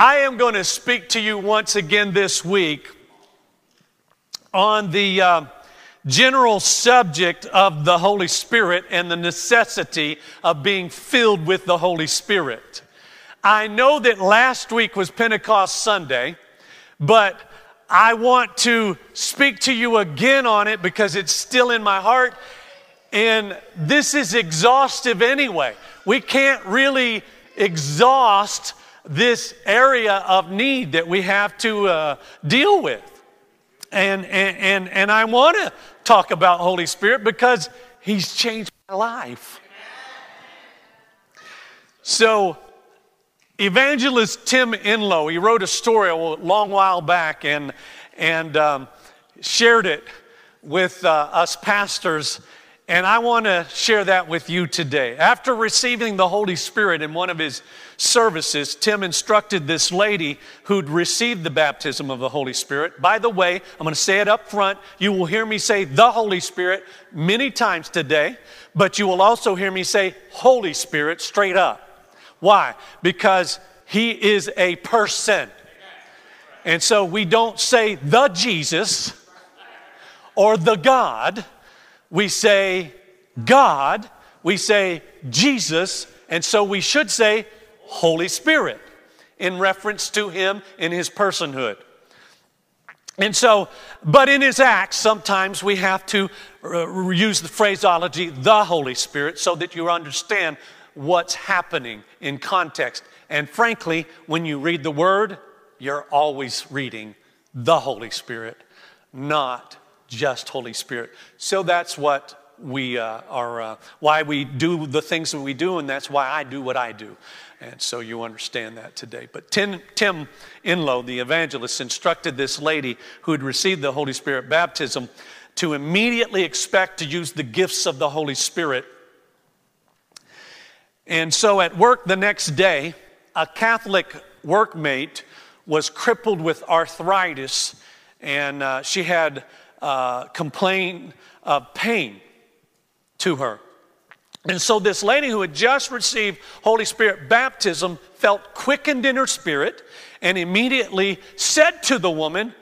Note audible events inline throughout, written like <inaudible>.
I am going to speak to you once again this week on the uh, general subject of the Holy Spirit and the necessity of being filled with the Holy Spirit. I know that last week was Pentecost Sunday, but I want to speak to you again on it because it's still in my heart. And this is exhaustive anyway. We can't really exhaust this area of need that we have to uh, deal with. And, and, and, and I want to talk about Holy Spirit because He's changed my life. So, evangelist Tim Enloe, he wrote a story a long while back and, and um, shared it with uh, us pastors and I want to share that with you today. After receiving the Holy Spirit in one of his services, Tim instructed this lady who'd received the baptism of the Holy Spirit. By the way, I'm going to say it up front. You will hear me say the Holy Spirit many times today, but you will also hear me say Holy Spirit straight up. Why? Because he is a person. And so we don't say the Jesus or the God we say God, we say Jesus, and so we should say Holy Spirit in reference to Him in His personhood. And so, but in His acts, sometimes we have to uh, use the phraseology, the Holy Spirit, so that you understand what's happening in context. And frankly, when you read the Word, you're always reading the Holy Spirit, not just Holy Spirit. So that's what we uh, are, uh, why we do the things that we do, and that's why I do what I do. And so you understand that today. But Tim, Tim Enloe, the evangelist, instructed this lady who had received the Holy Spirit baptism to immediately expect to use the gifts of the Holy Spirit. And so at work the next day, a Catholic workmate was crippled with arthritis, and uh, she had uh, complain of pain to her. And so this lady who had just received Holy Spirit baptism felt quickened in her spirit and immediately said to the woman,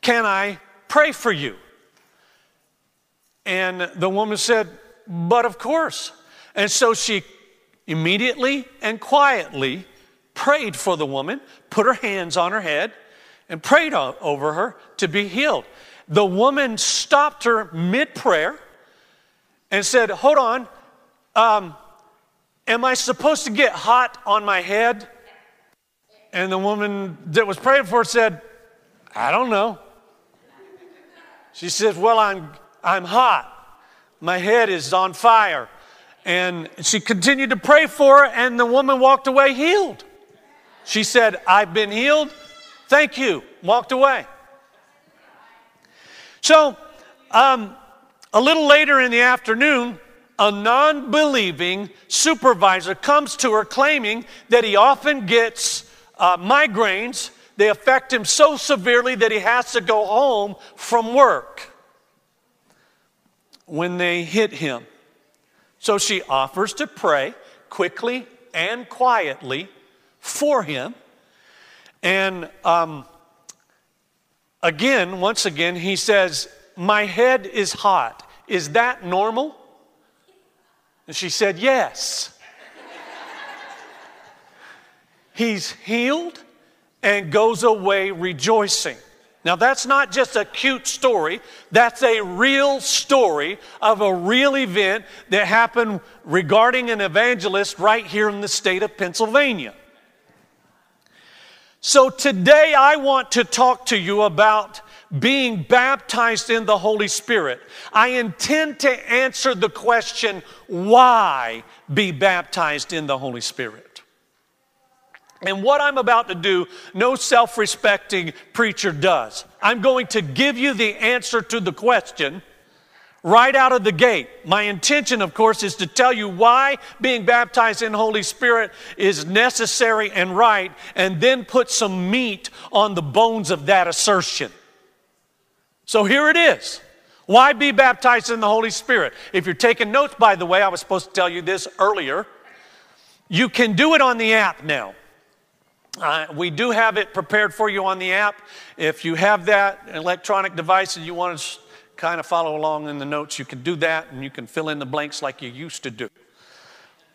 Can I pray for you? And the woman said, But of course. And so she immediately and quietly prayed for the woman, put her hands on her head, and prayed over her to be healed the woman stopped her mid prayer and said, Hold on, um, am I supposed to get hot on my head? And the woman that was praying for said, I don't know. She said, Well, I'm, I'm hot. My head is on fire. And she continued to pray for her, and the woman walked away healed. She said, I've been healed. Thank you. Walked away. So, um, a little later in the afternoon, a non believing supervisor comes to her claiming that he often gets uh, migraines. They affect him so severely that he has to go home from work when they hit him. So she offers to pray quickly and quietly for him. And um, Again, once again, he says, My head is hot. Is that normal? And she said, Yes. He's healed and goes away rejoicing. Now, that's not just a cute story, that's a real story of a real event that happened regarding an evangelist right here in the state of Pennsylvania. So today I want to talk to you about being baptized in the Holy Spirit. I intend to answer the question, why be baptized in the Holy Spirit? And what I'm about to do, no self respecting preacher does. I'm going to give you the answer to the question right out of the gate. My intention, of course, is to tell you why being baptized in Holy Spirit is necessary and right, and then put some meat on the bones of that assertion. So here it is. Why be baptized in the Holy Spirit? If you're taking notes, by the way, I was supposed to tell you this earlier. You can do it on the app now. Uh, we do have it prepared for you on the app. If you have that electronic device and you want to kind of follow along in the notes, you can do that and you can fill in the blanks like you used to do.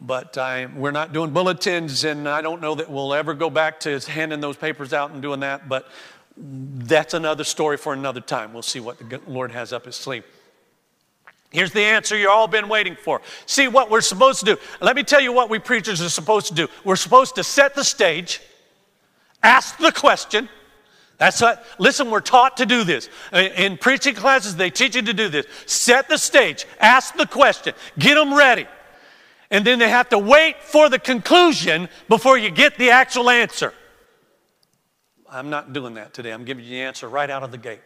But I, we're not doing bulletins, and I don't know that we'll ever go back to handing those papers out and doing that, but that's another story for another time. We'll see what the Lord has up his sleeve. Here's the answer you've all been waiting for. See what we're supposed to do. Let me tell you what we preachers are supposed to do. We're supposed to set the stage, ask the question, that's what, listen, we're taught to do this. Uh, in preaching classes, they teach you to do this. Set the stage, ask the question, get them ready. And then they have to wait for the conclusion before you get the actual answer. I'm not doing that today. I'm giving you the answer right out of the gate.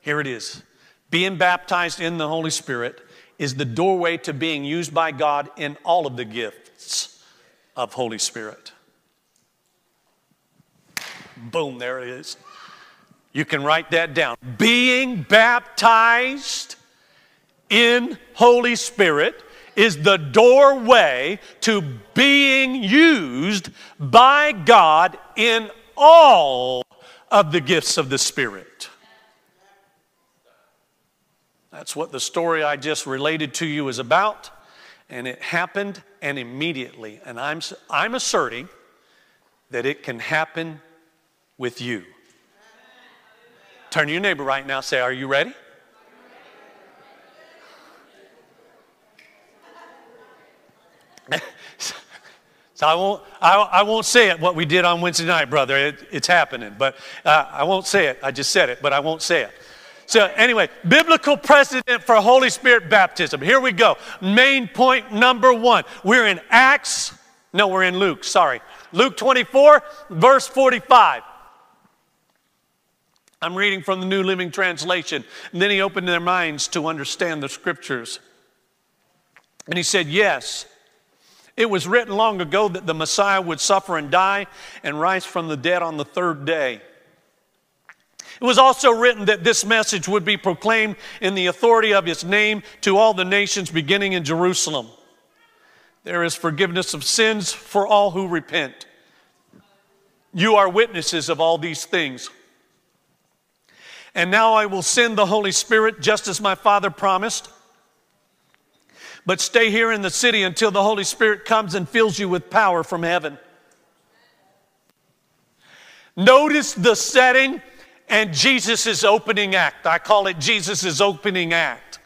Here it is. Being baptized in the Holy Spirit is the doorway to being used by God in all of the gifts of Holy Spirit. Boom, there it is. You can write that down. Being baptized in Holy Spirit is the doorway to being used by God in all of the gifts of the Spirit. That's what the story I just related to you is about. And it happened and immediately. And I'm, I'm asserting that it can happen with you. Turn to your neighbor right now, say, Are you ready? <laughs> so I won't, I, I, won't say it what we did on Wednesday night, brother. It, it's happening, but uh, I won't say it. I just said it, but I won't say it. So, anyway, biblical precedent for Holy Spirit baptism. Here we go. Main point number one. We're in Acts. No, we're in Luke, sorry. Luke 24, verse 45. I'm reading from the New Living Translation. And then he opened their minds to understand the scriptures. And he said, Yes, it was written long ago that the Messiah would suffer and die and rise from the dead on the third day. It was also written that this message would be proclaimed in the authority of his name to all the nations beginning in Jerusalem. There is forgiveness of sins for all who repent. You are witnesses of all these things. And now I will send the Holy Spirit just as my Father promised. But stay here in the city until the Holy Spirit comes and fills you with power from heaven. Notice the setting and Jesus' opening act. I call it Jesus' opening act.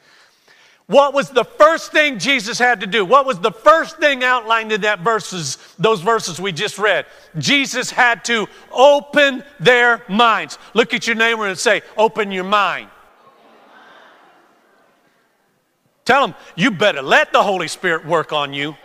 What was the first thing Jesus had to do? What was the first thing outlined in that verses, those verses we just read? Jesus had to open their minds. Look at your neighbor and say, open your mind. Tell them, you better let the Holy Spirit work on you.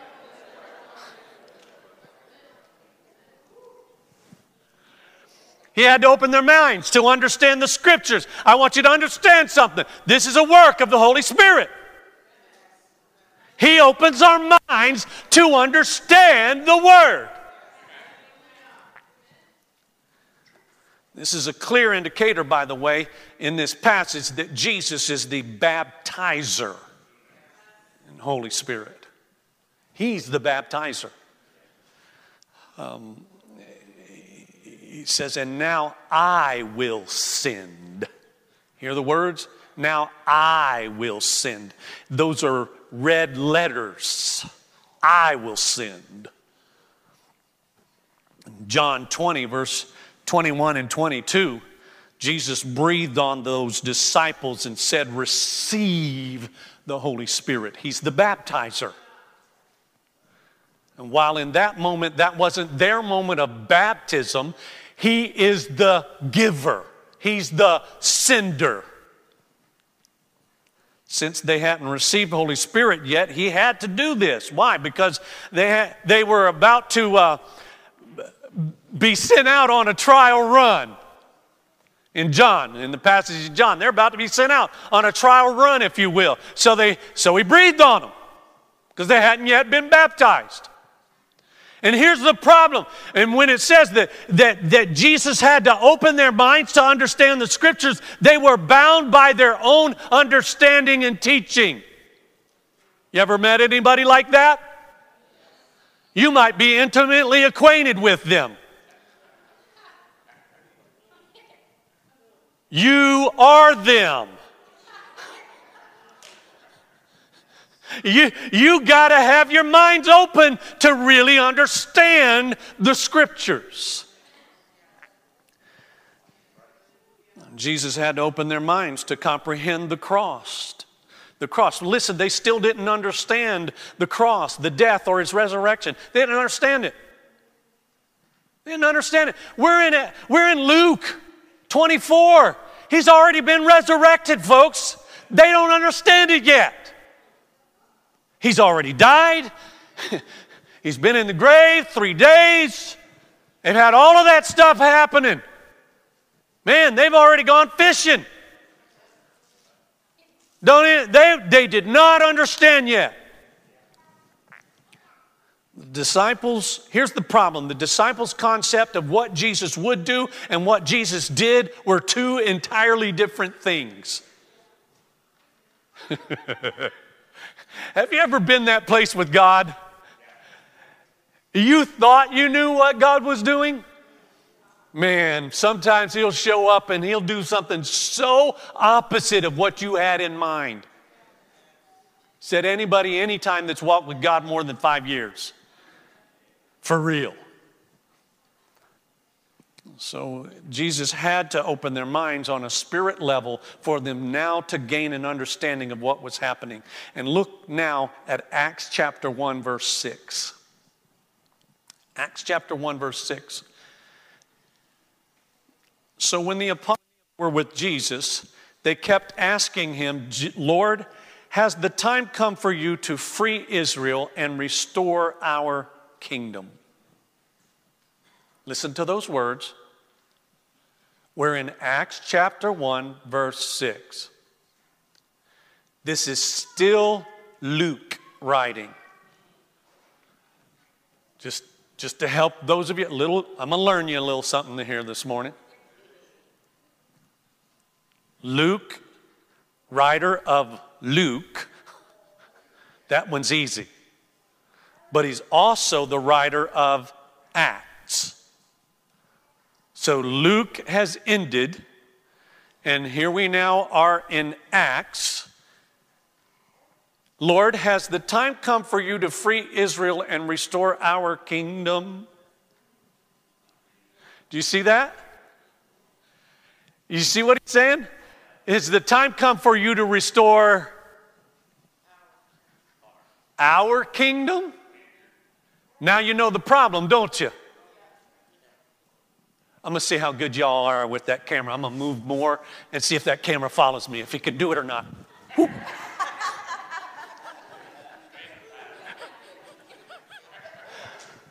He had to open their minds to understand the scriptures. I want you to understand something. This is a work of the Holy Spirit. He opens our minds to understand the Word. This is a clear indicator, by the way, in this passage that Jesus is the baptizer in Holy Spirit. He's the baptizer. Um, he says, And now I will send. Hear the words? Now I will send. Those are red letters. I will send. John 20, verse 21 and 22, Jesus breathed on those disciples and said, Receive the Holy Spirit. He's the baptizer. And while in that moment, that wasn't their moment of baptism, He is the giver, He's the sender since they hadn't received the Holy Spirit yet, he had to do this. Why? Because they, had, they were about to uh, be sent out on a trial run. In John, in the passage of John, they're about to be sent out on a trial run, if you will. So they so he breathed on them because they hadn't yet been baptized. And here's the problem. And when it says that, that, that Jesus had to open their minds to understand the scriptures, they were bound by their own understanding and teaching. You ever met anybody like that? You might be intimately acquainted with them. You are them. You, you got to have your minds open to really understand the scriptures. Jesus had to open their minds to comprehend the cross. The cross. Listen, they still didn't understand the cross, the death, or his resurrection. They didn't understand it. They didn't understand it. We're in, it. We're in Luke 24. He's already been resurrected, folks. They don't understand it yet. He's already died. <laughs> He's been in the grave three days. They've had all of that stuff happening. Man, they've already gone fishing. Don't they, they did not understand yet. Disciples, here's the problem the disciples' concept of what Jesus would do and what Jesus did were two entirely different things. <laughs> Have you ever been that place with God? You thought you knew what God was doing? Man, sometimes He'll show up and He'll do something so opposite of what you had in mind. Said anybody, anytime that's walked with God more than five years. For real. So Jesus had to open their minds on a spirit level for them now to gain an understanding of what was happening. And look now at Acts chapter 1, verse 6. Acts chapter 1, verse 6. So when the apostles were with Jesus, they kept asking him, Lord, has the time come for you to free Israel and restore our kingdom? Listen to those words. We're in Acts chapter 1, verse 6. This is still Luke writing. Just, just to help those of you, little, I'm going to learn you a little something here this morning. Luke, writer of Luke, that one's easy. But he's also the writer of Acts. So Luke has ended, and here we now are in Acts. Lord, has the time come for you to free Israel and restore our kingdom? Do you see that? You see what he's saying? Is the time come for you to restore our kingdom? Now you know the problem, don't you? I'm gonna see how good y'all are with that camera. I'm gonna move more and see if that camera follows me, if he can do it or not.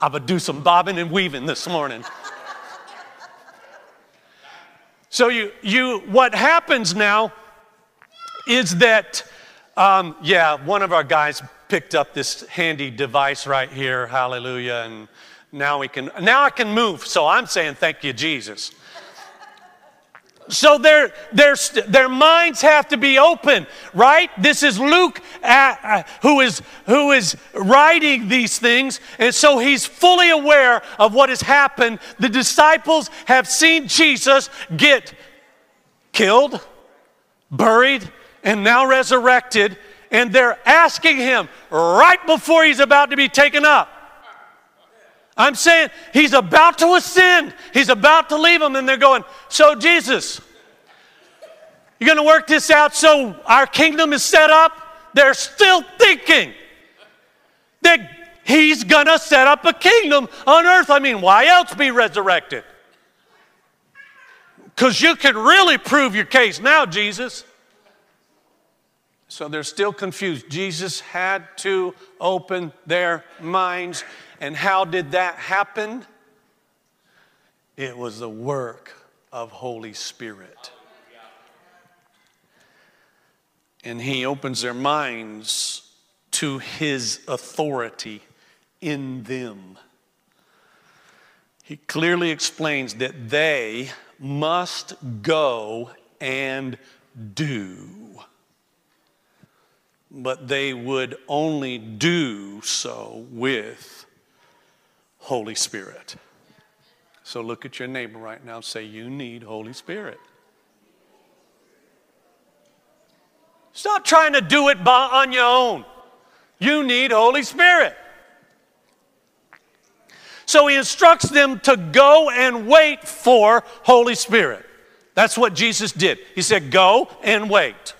I'm gonna do some bobbing and weaving this morning. So you, you, what happens now is that, um, yeah, one of our guys picked up this handy device right here, hallelujah, and now we can, now I can move. So I'm saying thank you, Jesus. So their, their, their minds have to be open, right? This is Luke uh, uh, who, is, who is writing these things, and so he's fully aware of what has happened. The disciples have seen Jesus get killed, buried, and now resurrected, and they're asking him right before he's about to be taken up. I'm saying he's about to ascend. He's about to leave them, and they're going, So, Jesus, you're going to work this out so our kingdom is set up? They're still thinking that he's going to set up a kingdom on earth. I mean, why else be resurrected? Because you can really prove your case now, Jesus. So they're still confused. Jesus had to open their minds and how did that happen? it was the work of Holy Spirit. And he opens their minds to his authority in them. He clearly explains that they must go and do. But they would only do so with Holy Spirit. So look at your neighbor right now say, You need Holy Spirit. Stop trying to do it by, on your own. You need Holy Spirit. So he instructs them to go and wait for Holy Spirit. That's what Jesus did. He said, Go and wait.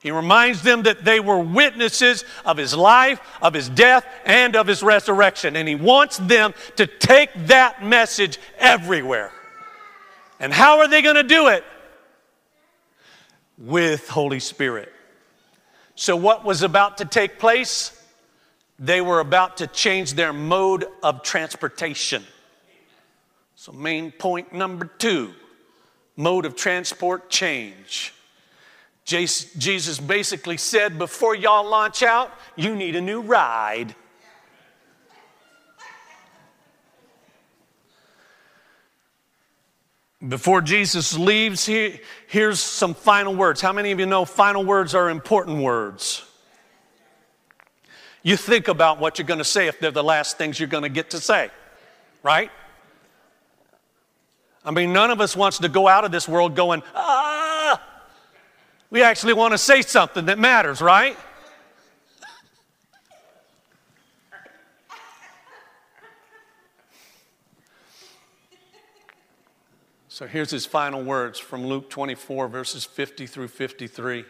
He reminds them that they were witnesses of his life, of his death, and of his resurrection. And he wants them to take that message everywhere. And how are they going to do it? With Holy Spirit. So, what was about to take place? They were about to change their mode of transportation. So, main point number two mode of transport change. Jesus basically said, before y'all launch out, you need a new ride. Before Jesus leaves, here's some final words. How many of you know final words are important words? You think about what you're going to say if they're the last things you're going to get to say, right? I mean, none of us wants to go out of this world going, ah. We actually want to say something that matters, right? So here's his final words from Luke 24, verses 50 through 53.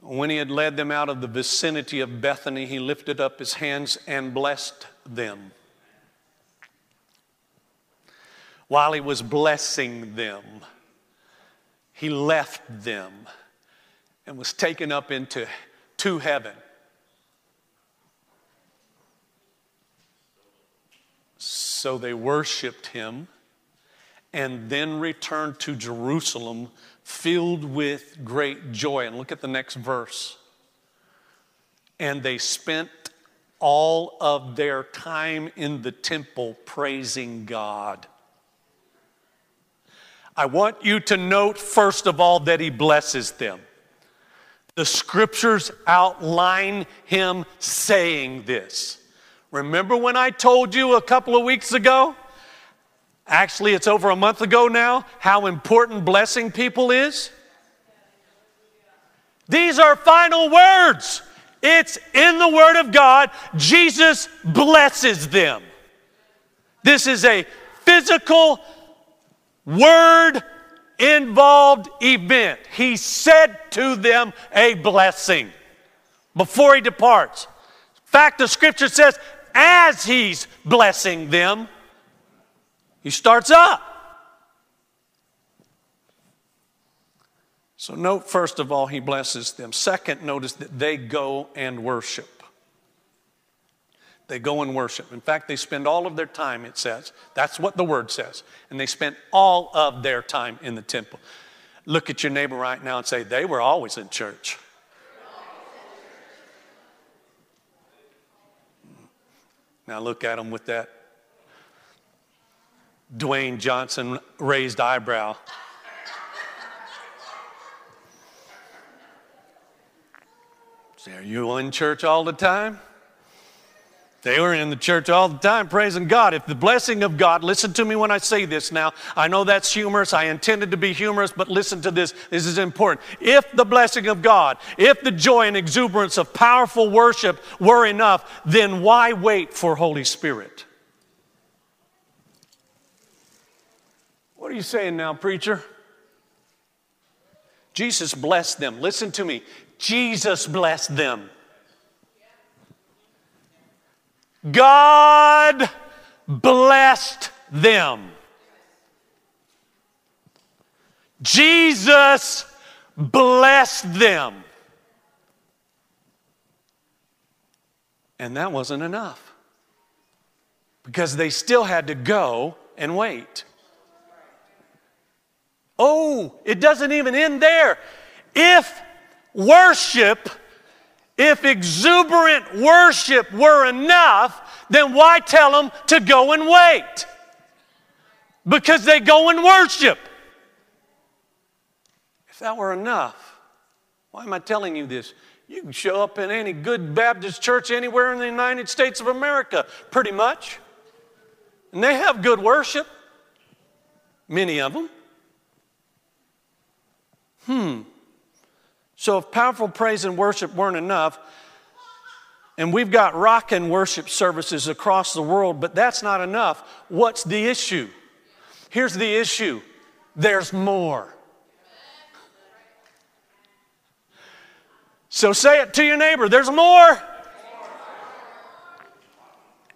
When he had led them out of the vicinity of Bethany, he lifted up his hands and blessed them. While he was blessing them, he left them and was taken up into to heaven. So they worshiped him and then returned to Jerusalem filled with great joy. And look at the next verse. And they spent all of their time in the temple praising God. I want you to note, first of all, that he blesses them. The scriptures outline him saying this. Remember when I told you a couple of weeks ago Actually, it's over a month ago now, how important blessing people is. These are final words. It's in the Word of God. Jesus blesses them. This is a physical, word involved event. He said to them a blessing before he departs. In fact, the scripture says, as he's blessing them, he starts up. So, note first of all, he blesses them. Second, notice that they go and worship. They go and worship. In fact, they spend all of their time, it says. That's what the word says. And they spent all of their time in the temple. Look at your neighbor right now and say, they were always in church. Now look at them with that Dwayne Johnson raised eyebrow. Say, are you in church all the time? They were in the church all the time praising God. If the blessing of God, listen to me when I say this now. I know that's humorous. I intended to be humorous, but listen to this. This is important. If the blessing of God, if the joy and exuberance of powerful worship were enough, then why wait for Holy Spirit? What are you saying now, preacher? Jesus blessed them. Listen to me. Jesus blessed them. God blessed them. Jesus blessed them. And that wasn't enough. because they still had to go and wait. Oh, it doesn't even end there. If worship, if exuberant worship were enough, then why tell them to go and wait? Because they go and worship. If that were enough, why am I telling you this? You can show up in any good Baptist church anywhere in the United States of America, pretty much. And they have good worship, many of them. Hmm. So if powerful praise and worship weren't enough, and we've got rock and worship services across the world, but that's not enough. What's the issue? Here's the issue there's more. So say it to your neighbor there's more.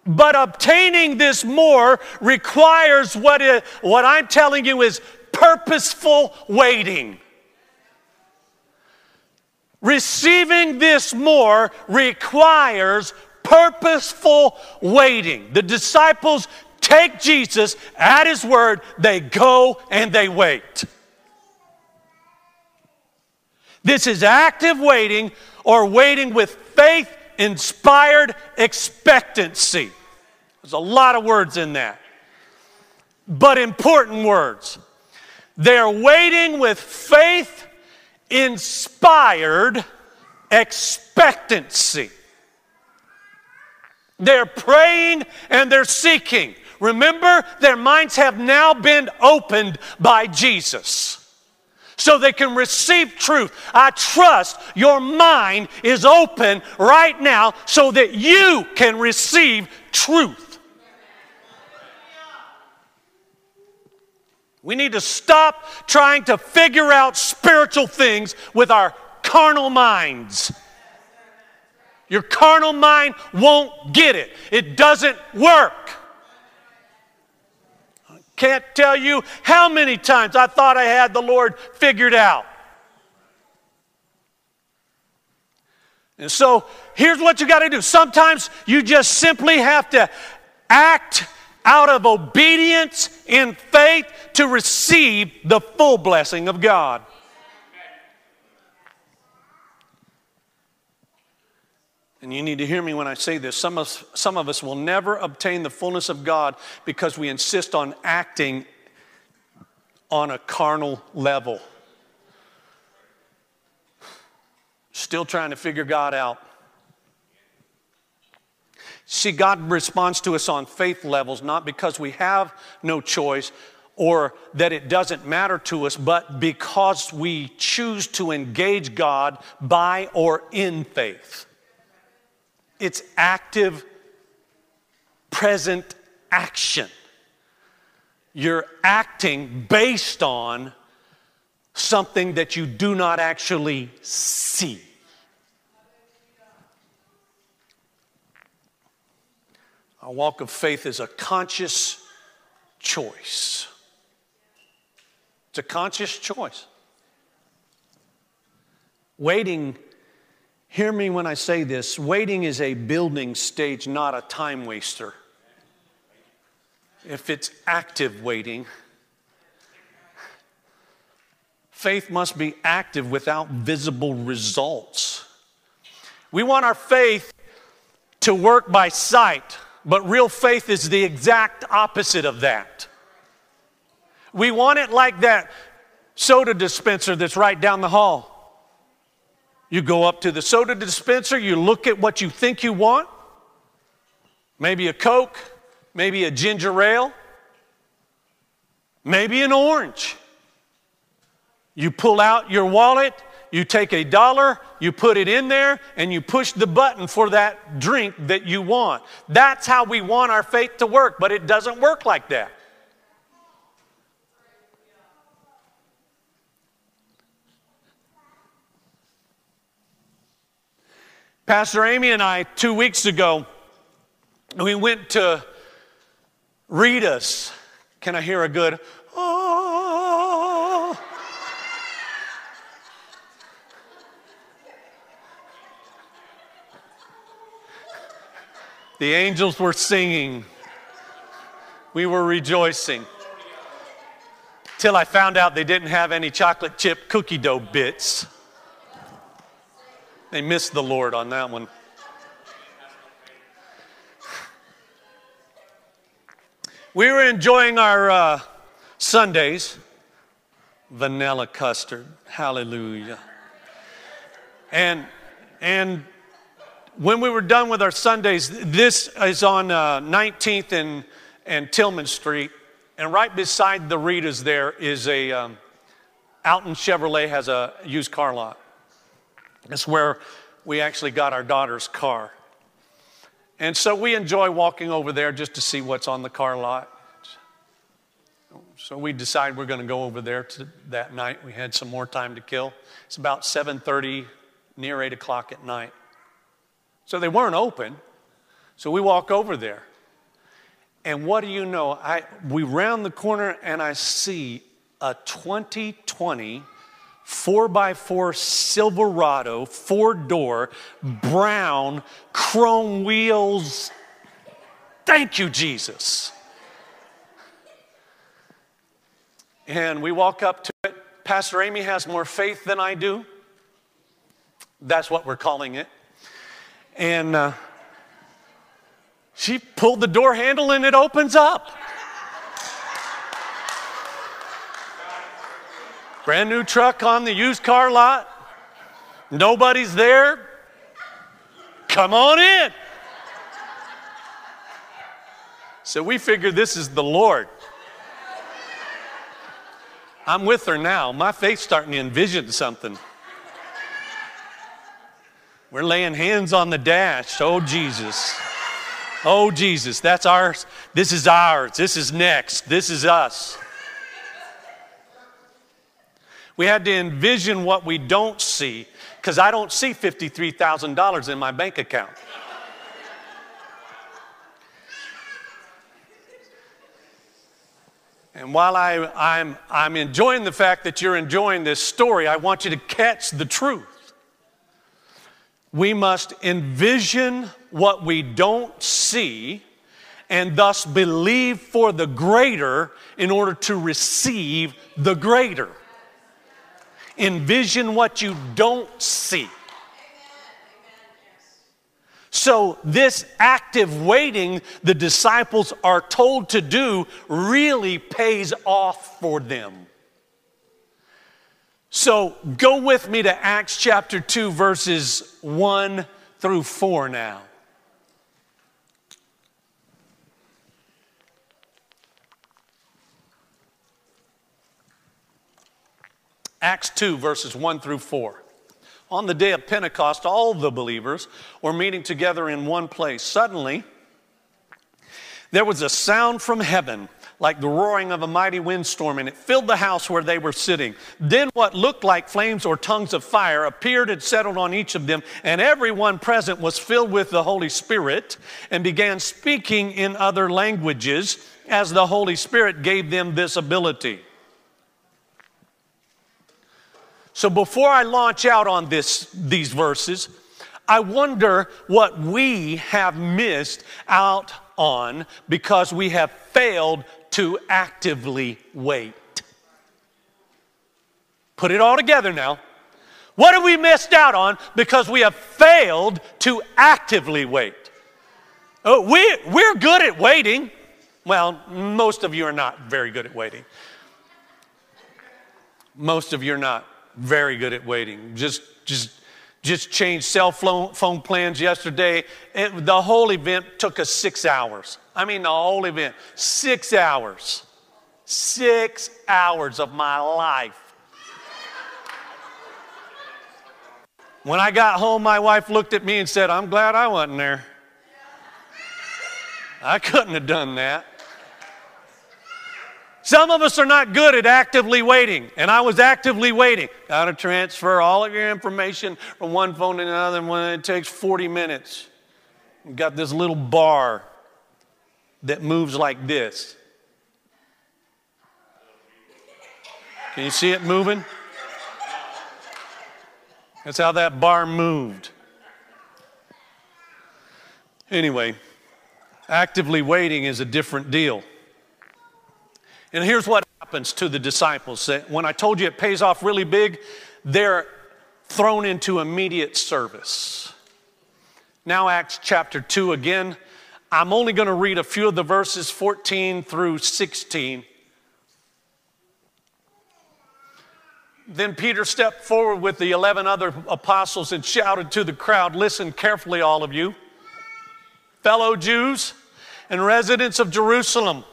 But obtaining this more requires what, it, what I'm telling you is purposeful waiting. Receiving this more requires purposeful waiting. The disciples take Jesus at his word, they go and they wait. This is active waiting or waiting with faith inspired expectancy. There's a lot of words in that, but important words. They're waiting with faith inspired expectancy. They're praying and they're seeking. Remember, their minds have now been opened by Jesus so they can receive truth. I trust your mind is open right now so that you can receive truth. We need to stop trying to figure out spiritual things with our carnal minds. Your carnal mind won't get it, it doesn't work. I can't tell you how many times I thought I had the Lord figured out. And so here's what you got to do. Sometimes you just simply have to act out of obedience in faith to receive the full blessing of God. And you need to hear me when I say this. Some of, some of us will never obtain the fullness of God because we insist on acting on a carnal level. Still trying to figure God out. See, God responds to us on faith levels, not because we have no choice or that it doesn't matter to us, but because we choose to engage God by or in faith. It's active, present action. You're acting based on something that you do not actually see. Our walk of faith is a conscious choice. It's a conscious choice. Waiting, hear me when I say this waiting is a building stage, not a time waster. If it's active waiting, faith must be active without visible results. We want our faith to work by sight. But real faith is the exact opposite of that. We want it like that soda dispenser that's right down the hall. You go up to the soda dispenser, you look at what you think you want maybe a Coke, maybe a ginger ale, maybe an orange. You pull out your wallet you take a dollar, you put it in there, and you push the button for that drink that you want. That's how we want our faith to work, but it doesn't work like that. Pastor Amy and I, two weeks ago, we went to Rita's. Can I hear a good, oh? The angels were singing. We were rejoicing. Till I found out they didn't have any chocolate chip cookie dough bits. They missed the Lord on that one. We were enjoying our uh, sundaes, vanilla custard. Hallelujah. And, and when we were done with our sundaes, this is on uh, 19th and, and Tilghman Street. And right beside the Ritas there is a, um, Alton Chevrolet has a used car lot. It's where we actually got our daughter's car. And so we enjoy walking over there just to see what's on the car lot. So we decided we're going to go over there to, that night. We had some more time to kill. It's about 7:30, near 8 o'clock at night. So they weren't open. So we walk over there. And what do you know? I, we round the corner and I see a 2020 4x4 Silverado, four door, brown, chrome wheels. Thank you, Jesus. And we walk up to it. Pastor Amy has more faith than I do. That's what we're calling it. And uh, she pulled the door handle and it opens up. Brand new truck on the used car lot. Nobody's there. Come on in. So we figure this is the Lord. I'm with her now. My faith's starting to envision something. We're laying hands on the dash. Oh, Jesus. Oh, Jesus. That's ours. This is ours. This is next. This is us. We had to envision what we don't see because I don't see $53,000 in my bank account. And while I, am I'm, I'm enjoying the fact that you're enjoying this story, I want you to catch the truth. We must envision what we don't see and thus believe for the greater in order to receive the greater. Envision what you don't see. So, this active waiting the disciples are told to do really pays off for them. So, go with me to Acts chapter 2, verses 1 through 4 now. Acts 2, verses 1 through 4. On the day of Pentecost, all the believers were meeting together in one place. Suddenly, there was a sound from heaven like the roaring of a mighty windstorm, and it filled the house where they were sitting. Then what looked like flames or tongues of fire appeared and settled on each of them, and everyone present was filled with the Holy Spirit and began speaking in other languages as the Holy Spirit gave them this ability. So before I launch out on this, these verses, I wonder what we have missed out on because we have failed to actively wait. Put it all together now. What have we missed out on because we have failed to actively wait? Oh, we, we're good at waiting. Well, most of you are not very good at waiting. Most of you are not very good at waiting. Just, just, just changed cell phone plans yesterday. It, the whole event took us six hours. I mean, the whole event, six hours. Six hours of my life. When I got home, my wife looked at me and said, I'm glad I wasn't there. I couldn't have done that. Some of us are not good at actively waiting, and I was actively waiting. Got to transfer all of your information from one phone to another, and when it takes 40 minutes, you got this little bar that moves like this. Can you see it moving? That's how that bar moved. Anyway, actively waiting is a different deal. And here's what happens to the disciples. When I told you it pays off really big, they're thrown into immediate service. Now, Acts chapter 2 again. I'm only going to read a few of the verses 14 through 16. Then Peter stepped forward with the 11 other apostles and shouted to the crowd Listen carefully, all of you, fellow Jews and residents of Jerusalem.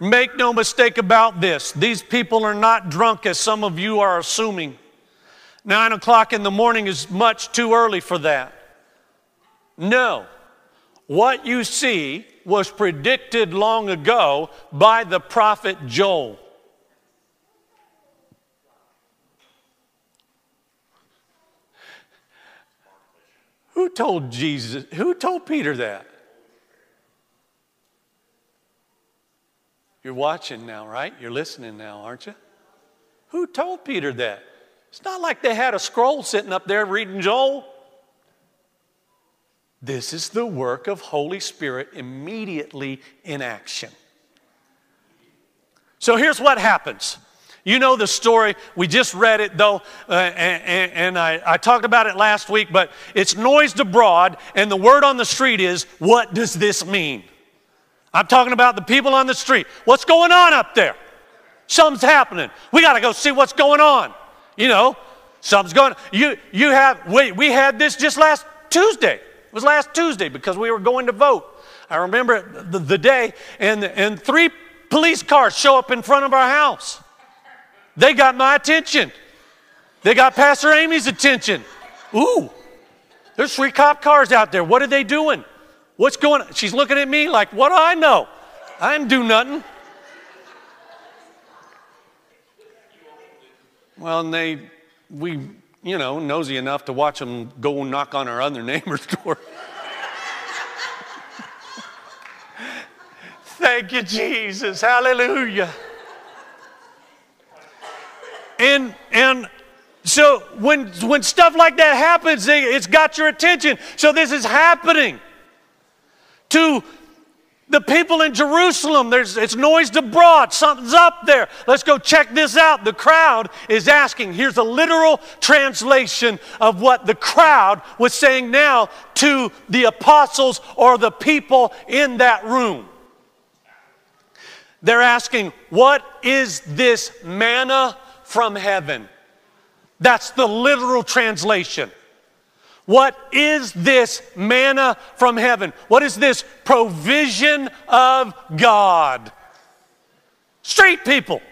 Make no mistake about this. These people are not drunk as some of you are assuming. Nine o'clock in the morning is much too early for that. No. What you see was predicted long ago by the prophet Joel. Who told Jesus, who told Peter that? You're watching now, right? You're listening now, aren't you? Who told Peter that? It's not like they had a scroll sitting up there reading Joel. This is the work of Holy Spirit immediately in action. So here's what happens. You know the story. We just read it though, uh, and, and I, I talked about it last week, but it's noised abroad, and the word on the street is, What does this mean? I'm talking about the people on the street. What's going on up there? Something's happening. We got to go see what's going on. You know, something's going You, you have, wait. we had this just last Tuesday. It was last Tuesday because we were going to vote. I remember the, the day, and, and three police cars show up in front of our house. They got my attention. They got Pastor Amy's attention. Ooh, there's three cop cars out there. What are they doing? What's going on? She's looking at me like, what do I know? I didn't do nothing. Well, and they, we, you know, nosy enough to watch them go knock on our other <laughs> neighbor's door. Thank you, Jesus. Hallelujah. And, and so when, when stuff like that happens, it's got your attention. So this is happening to the people in Jerusalem. There's, it's noised abroad. Something's up there. Let's go check this out. The crowd is asking. Here's a literal translation of what the crowd was saying now to the apostles or the people in that room. They're asking, What is this manna from heaven? That's the literal translation. What is this manna from heaven? What is this provision of God? Street people.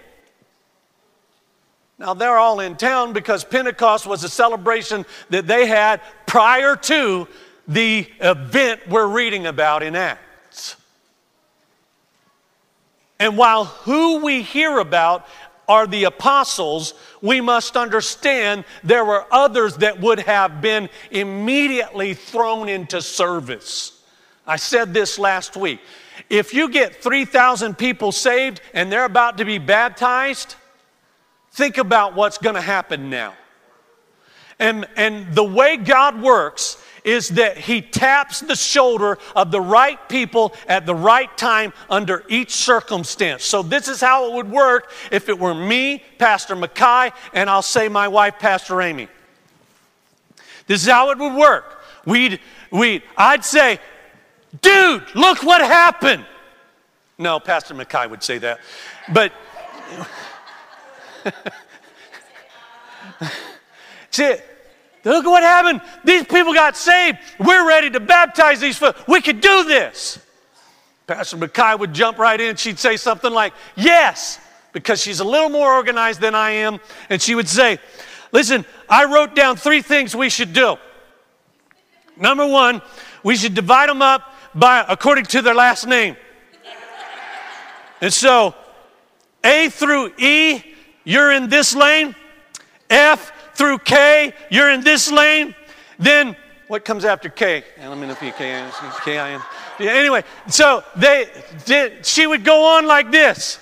Now, they're all in town because Pentecost was a celebration that they had prior to the event we're reading about in Acts. And while who we hear about are the apostles, we must understand there were others that would have been immediately thrown into service. I said this last week. If you get 3,000 people saved and they're about to be baptized, think about what's going to happen now. And, and the way God works is that he taps the shoulder of the right people at the right time under each circumstance. So, this is how it would work if it were me, Pastor Mackay, and I'll say my wife, Pastor Amy. This is how it would work. We'd, we'd, I'd say, dude, look what happened. No, Pastor Mackay would say that. But, <laughs> see, Look at what happened. These people got saved. We're ready to baptize these folks. We could do this. Pastor Mackay would jump right in. She'd say something like, Yes, because she's a little more organized than I am. And she would say, Listen, I wrote down three things we should do. Number one, we should divide them up by according to their last name. And so, A through E, you're in this lane. F through K, you're in this lane. Then what comes after K? And let me know if you K, K I N. Yeah, anyway, so they did, she would go on like this.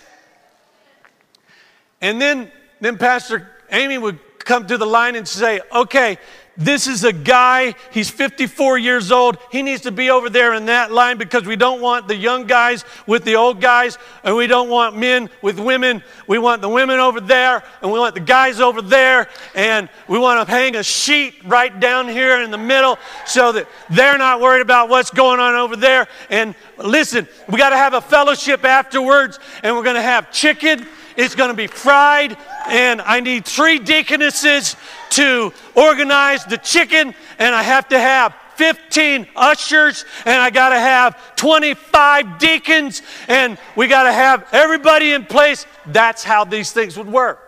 And then, then Pastor Amy would come to the line and say, okay, this is a guy, he's 54 years old. He needs to be over there in that line because we don't want the young guys with the old guys, and we don't want men with women. We want the women over there, and we want the guys over there, and we want to hang a sheet right down here in the middle so that they're not worried about what's going on over there. And listen, we got to have a fellowship afterwards, and we're going to have chicken it's going to be fried, and I need three deaconesses to organize the chicken, and I have to have 15 ushers, and I got to have 25 deacons, and we got to have everybody in place. That's how these things would work.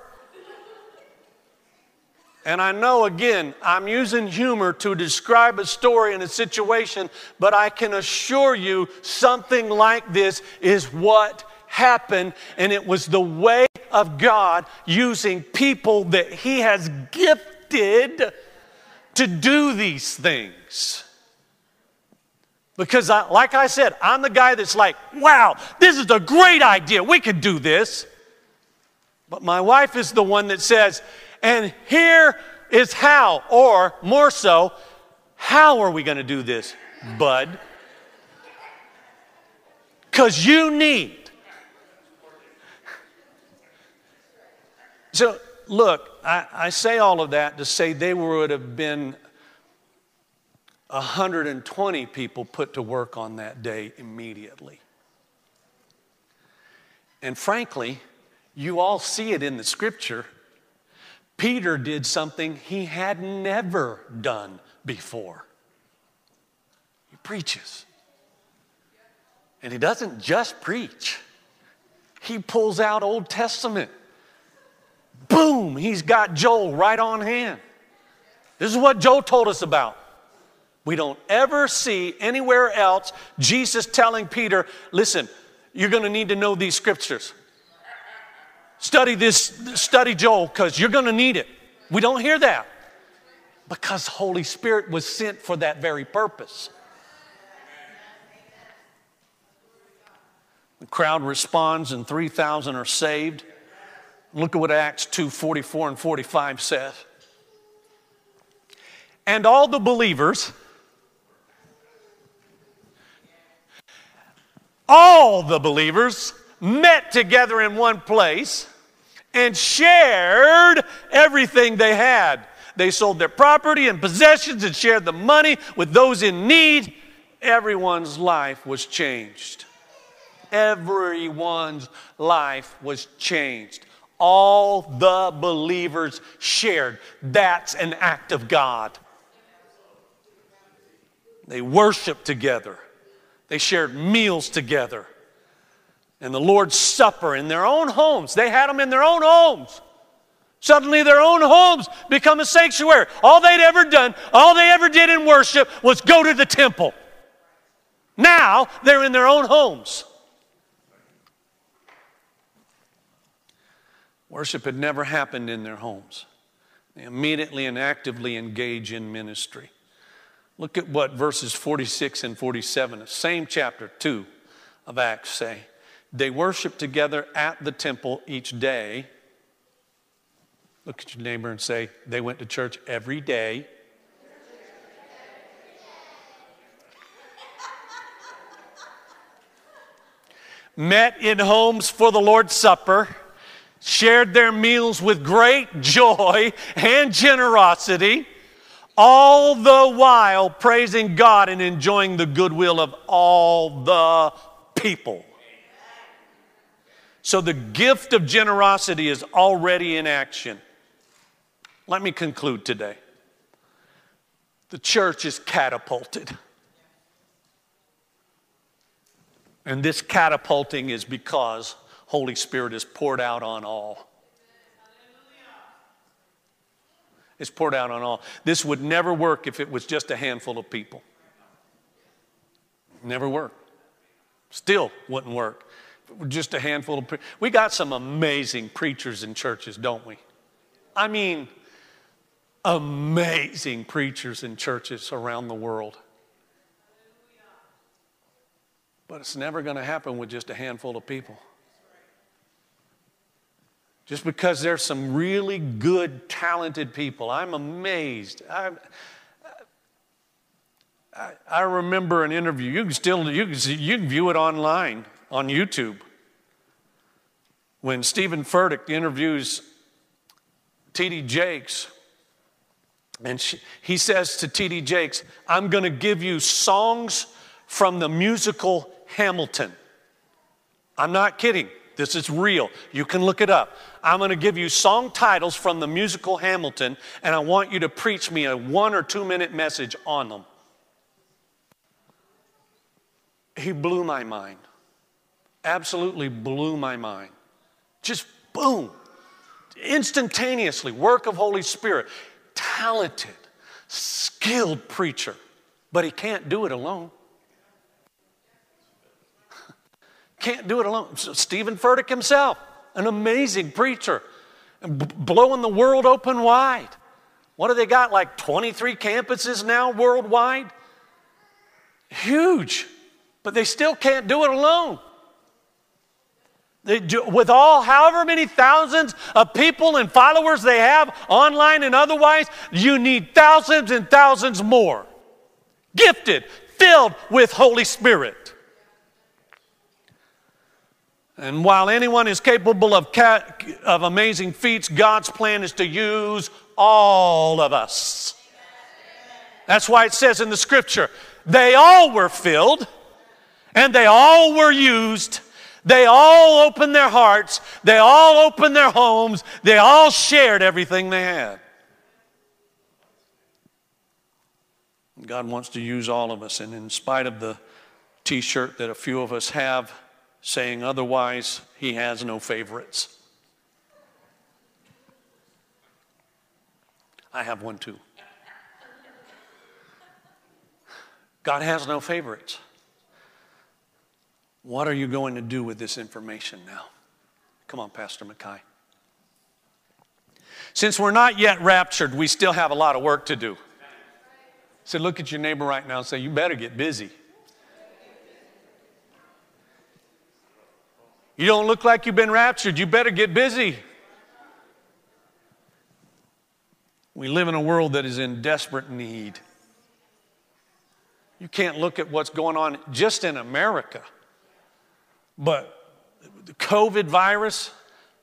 And I know, again, I'm using humor to describe a story and a situation, but I can assure you something like this is what happened, and it was the way of God using people that He has gifted to do these things. Because, I, like I said, I'm the guy that's like, wow, this is a great idea. We could do this. But my wife is the one that says, and here is how, or more so, how are we going to do this, bud? Because you need So, look, I, I say all of that to say they would have been 120 people put to work on that day immediately. And frankly, you all see it in the scripture. Peter did something he had never done before. He preaches. And he doesn't just preach, he pulls out Old Testament boom, he's got Joel right on hand. This is what Joel told us about. We don't ever see anywhere else Jesus telling Peter, listen, you're going to need to know these scriptures. Study this, study Joel, because you're going to need it. We don't hear that because Holy Spirit was sent for that very purpose. The crowd responds, and 3,000 are saved. Look at what Acts 2 44 and 45 says. And all the believers, all the believers met together in one place and shared everything they had. They sold their property and possessions and shared the money with those in need. Everyone's life was changed. Everyone's life was changed all the believers shared. That's an act of God. They worshiped together, they shared meals together. And the Lord's Supper in their own homes, they had them in their own homes. Suddenly, their own homes become a sanctuary. All they'd ever done, all they ever did in worship was go to the temple. Now, they're in their own homes. Worship had never happened in their homes. They immediately and actively engage in ministry. Look at what verses 46 and 47, the same chapter 2 of Acts say. They worship together at the temple each day. Look at your neighbor and say, they went to church every day. <laughs> Met in homes for the Lord's Supper shared their meals with great joy and generosity, all the while praising God and enjoying the goodwill of all the people. So the gift of generosity is already in action. Let me conclude today. The church is catapulted. And this catapulting is because Holy Spirit is poured out on all. It's poured out on all. This would never work if it was just a handful of people. Never work. Still wouldn't work. just a handful of pre- we got some amazing preachers in churches, don't we? I mean, amazing preachers in churches around the world. But it's never going to happen with just a handful of people. Just because there's some really good, talented people. I'm amazed. I, I, I remember an interview. You can still you can, see, you can view it online on YouTube. When Steven Furtick interviews T.D. Jakes, and she, he says to T.D. Jakes, I'm going to give you songs from the musical Hamilton. I'm not kidding. This is real. You can look it up. I'm going to give you song titles from the musical Hamilton, and I want you to preach me a one or two minute message on them. He blew my mind. Absolutely blew my mind. Just boom. Instantaneously, work of Holy Spirit. Talented, skilled preacher, but he can't do it alone. Can't do it alone. Steven Furtick himself, an amazing preacher, blowing the world open wide. What do they got? Like 23 campuses now worldwide? Huge. But they still can't do it alone. Do, with all, however many thousands of people and followers they have online and otherwise, you need thousands and thousands more. Gifted, filled with Holy Spirit. And while anyone is capable of, of amazing feats, God's plan is to use all of us. That's why it says in the scripture, they all were filled and they all were used. They all opened their hearts. They all opened their homes. They all shared everything they had. God wants to use all of us. And in spite of the t shirt that a few of us have, saying otherwise, he has no favorites. I have one too. God has no favorites. What are you going to do with this information now? Come on, Pastor Mackay. Since we're not yet raptured, we still have a lot of work to do. So look at your neighbor right now and say, You better get busy. You don't look like you've been raptured. You better get busy. We live in a world that is in desperate need. You can't look at what's going on just in America, but the COVID virus,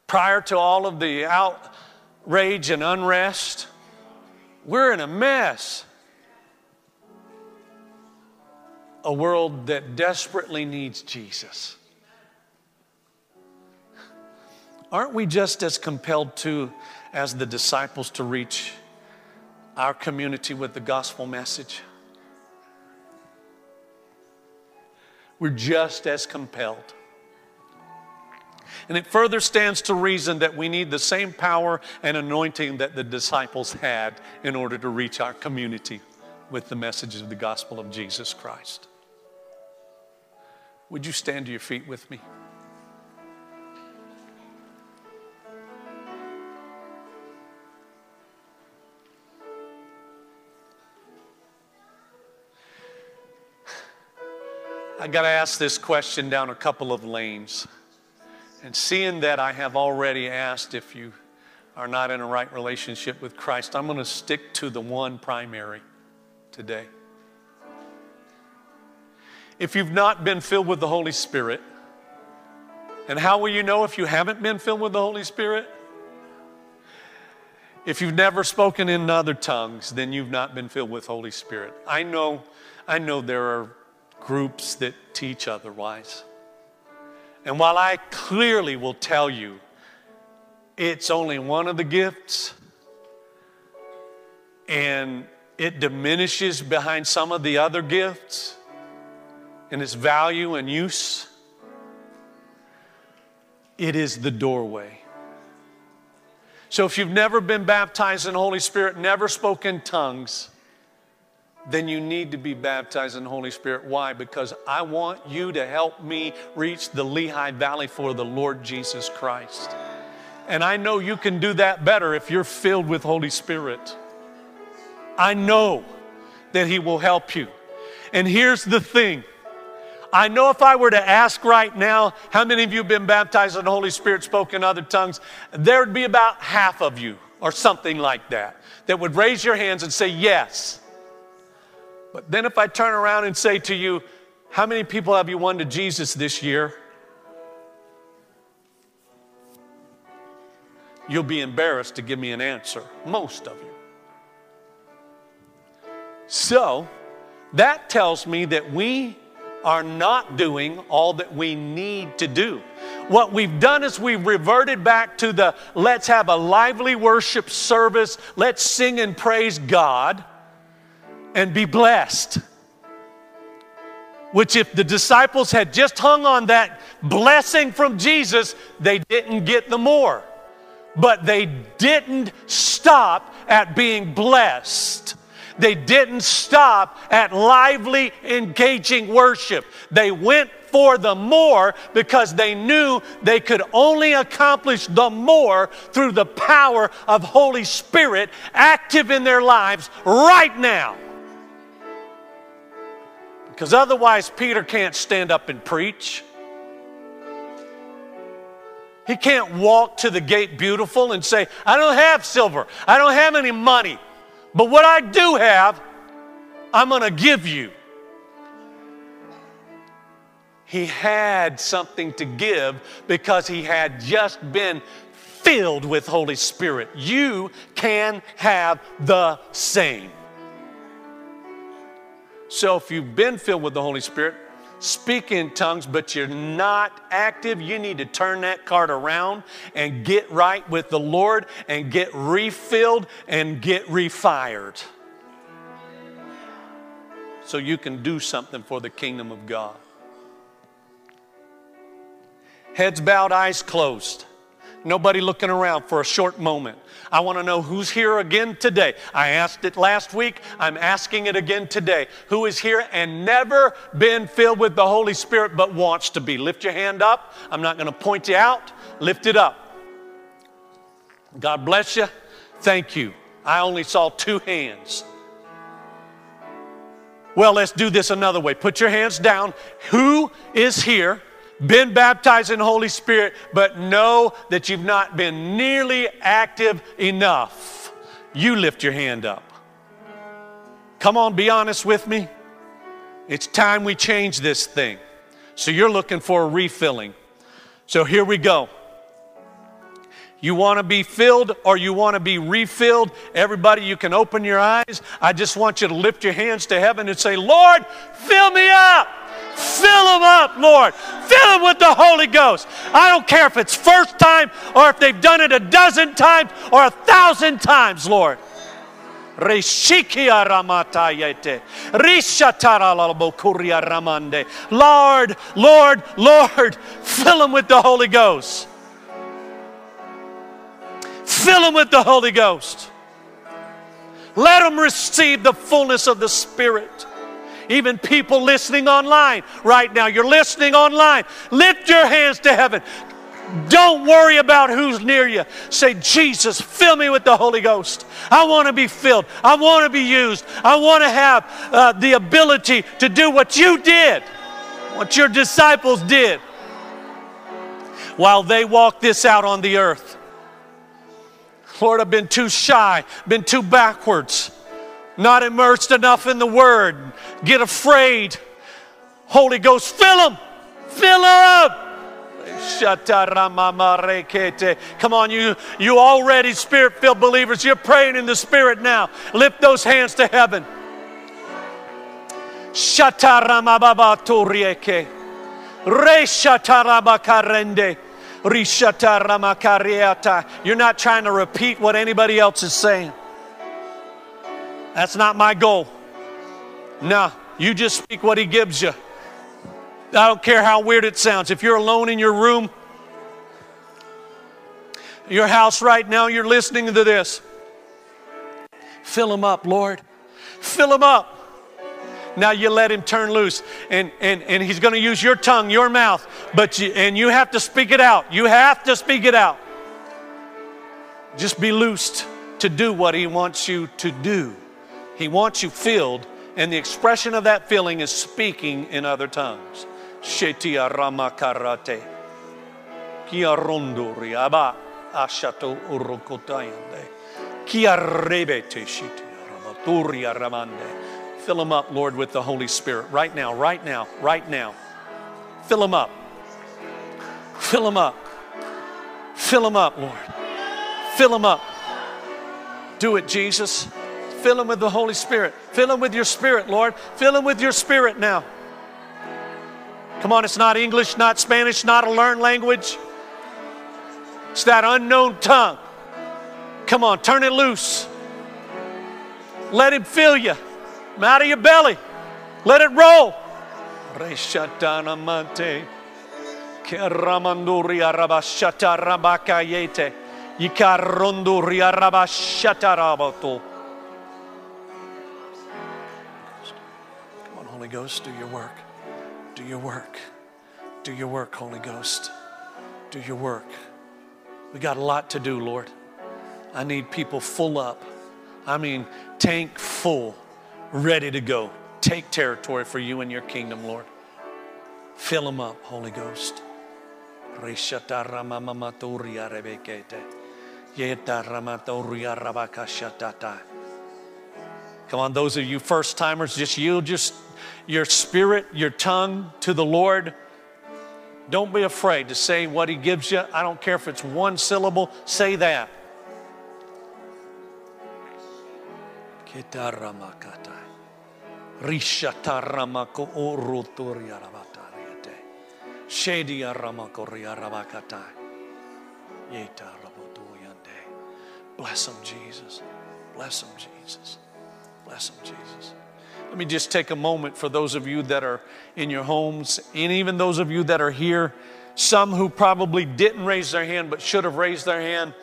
prior to all of the outrage and unrest, we're in a mess. A world that desperately needs Jesus. Aren't we just as compelled to, as the disciples, to reach our community with the gospel message? We're just as compelled. And it further stands to reason that we need the same power and anointing that the disciples had in order to reach our community with the message of the gospel of Jesus Christ. Would you stand to your feet with me? I got to ask this question down a couple of lanes. And seeing that I have already asked if you are not in a right relationship with Christ, I'm going to stick to the one primary today. If you've not been filled with the Holy Spirit, and how will you know if you haven't been filled with the Holy Spirit? If you've never spoken in other tongues, then you've not been filled with Holy Spirit. I know, I know there are groups that teach otherwise. And while I clearly will tell you it's only one of the gifts and it diminishes behind some of the other gifts in its value and use, it is the doorway. So if you've never been baptized in the Holy Spirit, never spoken tongues, then you need to be baptized in the Holy Spirit. Why? Because I want you to help me reach the Lehigh Valley for the Lord Jesus Christ. And I know you can do that better if you're filled with Holy Spirit. I know that He will help you. And here's the thing I know if I were to ask right now, how many of you have been baptized in the Holy Spirit, spoken other tongues, there'd be about half of you or something like that that would raise your hands and say yes. But then if I turn around and say to you, how many people have you won to Jesus this year? You'll be embarrassed to give me an answer, most of you. So, that tells me that we are not doing all that we need to do. What we've done is we've reverted back to the let's have a lively worship service, let's sing and praise God and be blessed. Which, if the disciples had just hung on that blessing from Jesus, they didn't get the more. But they didn't stop at being blessed. They didn't stop at lively, engaging worship. They went for the more because they knew they could only accomplish the more through the power of Holy Spirit active in their lives right now. Because otherwise, Peter can't stand up and preach. He can't walk to the gate beautiful and say, I don't have silver, I don't have any money. But what I do have, I'm going to give you. He had something to give because he had just been filled with Holy Spirit. You can have the same. So if you've been filled with the Holy Spirit, speak in tongues, but you're not active, you need to turn that card around and get right with the Lord and get refilled and get refired. So you can do something for the kingdom of God. Heads bowed, eyes closed. Nobody looking around for a short moment. I want to know who's here again today. I asked it last week. I'm asking it again today. Who is here and never been filled with the Holy Spirit but wants to be? Lift your hand up. I'm not going to point you out. Lift it up. God bless you. Thank you. I only saw two hands. Well, let's do this another way. Put your hands down. Who is here? Been baptized in the Holy Spirit, but know that you've not been nearly active enough, you lift your hand up. Come on, be honest with me. It's time we change this thing. So you're looking for a refilling. So here we go. You want to be filled or you want to be refilled? Everybody, you can open your eyes. I just want you to lift your hands to heaven and say, Lord, fill me up. Fill them up, Lord. Fill them with the Holy Ghost. I don't care if it's first time or if they've done it a dozen times or a thousand times, Lord. Lord, Lord, Lord, fill them with the Holy Ghost. Fill them with the Holy Ghost. Let them receive the fullness of the Spirit. Even people listening online right now, you're listening online. Lift your hands to heaven. Don't worry about who's near you. Say, Jesus, fill me with the Holy Ghost. I want to be filled. I want to be used. I want to have uh, the ability to do what you did, what your disciples did while they walked this out on the earth. Lord, I've been too shy, been too backwards not immersed enough in the Word, get afraid. Holy Ghost, fill them, fill up. Come on, you, you already spirit filled believers, you're praying in the Spirit now. Lift those hands to heaven. You're not trying to repeat what anybody else is saying. That's not my goal. No, you just speak what He gives you. I don't care how weird it sounds. If you're alone in your room, your house right now, you're listening to this. Fill them up, Lord. Fill them up. Now you let him turn loose, and, and, and he's going to use your tongue, your mouth, but you, and you have to speak it out. You have to speak it out. Just be loosed to do what he wants you to do. He wants you filled, and the expression of that filling is speaking in other tongues. Shetia Ramakarate. Kia ronduri aba ashato urokotayande. Kia rebete shiti ramaturia ramande. Fill them up, Lord, with the Holy Spirit right now, right now, right now. Fill them up. Fill them up. Fill them up, Lord. Fill them up. Do it, Jesus. Fill them with the Holy Spirit. Fill them with your Spirit, Lord. Fill them with your Spirit now. Come on, it's not English, not Spanish, not a learned language. It's that unknown tongue. Come on, turn it loose. Let Him fill you. Out of your belly. Let it roll. Holy Ghost, do your work. Do your work. Do your work, Holy Ghost. Do your work. We got a lot to do, Lord. I need people full up. I mean, tank full, ready to go. Take territory for you and your kingdom, Lord. Fill them up, Holy Ghost. Come on, those of you first timers, just yield just your spirit, your tongue to the Lord. Don't be afraid to say what He gives you. I don't care if it's one syllable, say that. Bless Jesus. Bless Jesus. Bless Jesus. Let me just take a moment for those of you that are in your homes, and even those of you that are here, some who probably didn't raise their hand but should have raised their hand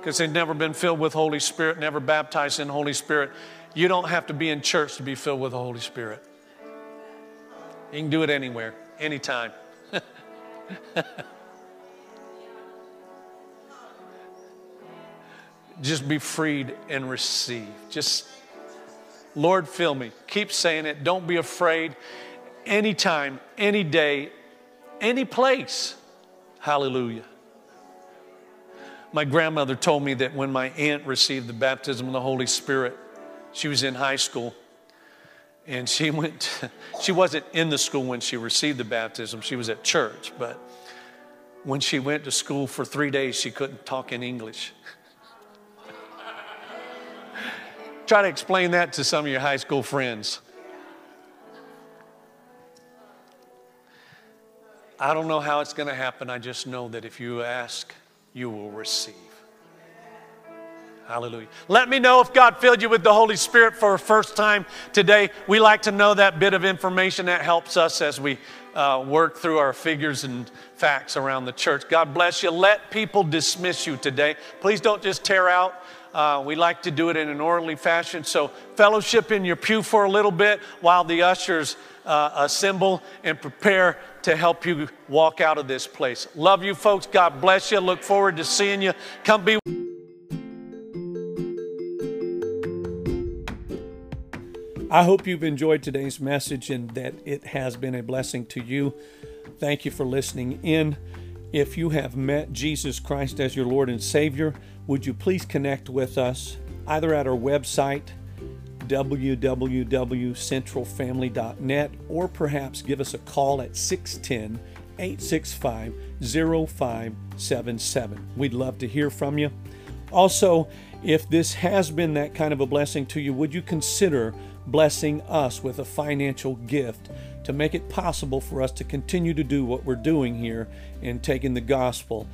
because they've never been filled with Holy Spirit, never baptized in Holy Spirit. You don't have to be in church to be filled with the Holy Spirit. You can do it anywhere, anytime. <laughs> Just be freed and receive. Just Lord, fill me. Keep saying it. Don't be afraid. Anytime, any day, any place. Hallelujah. My grandmother told me that when my aunt received the baptism of the Holy Spirit, she was in high school and she <laughs> went she wasn't in the school when she received the baptism she was at church but when she went to school for three days she couldn't talk in english Try to explain that to some of your high school friends. I don't know how it's going to happen. I just know that if you ask, you will receive. Hallelujah. Let me know if God filled you with the Holy Spirit for a first time today. We like to know that bit of information that helps us as we uh, work through our figures and facts around the church. God bless you. Let people dismiss you today. Please don't just tear out. Uh, we like to do it in an orderly fashion. So, fellowship in your pew for a little bit while the ushers uh, assemble and prepare to help you walk out of this place. Love you, folks. God bless you. Look forward to seeing you. Come be. I hope you've enjoyed today's message and that it has been a blessing to you. Thank you for listening in. If you have met Jesus Christ as your Lord and Savior, would you please connect with us either at our website, www.centralfamily.net, or perhaps give us a call at 610 865 0577. We'd love to hear from you. Also, if this has been that kind of a blessing to you, would you consider blessing us with a financial gift to make it possible for us to continue to do what we're doing here in taking the gospel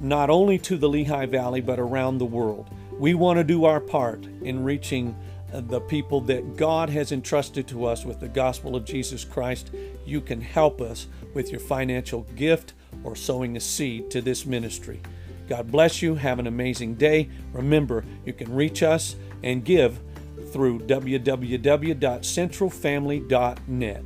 not only to the Lehigh Valley, but around the world. We want to do our part in reaching uh, the people that God has entrusted to us with the gospel of Jesus Christ. You can help us with your financial gift or sowing a seed to this ministry. God bless you. Have an amazing day. Remember, you can reach us and give through www.centralfamily.net.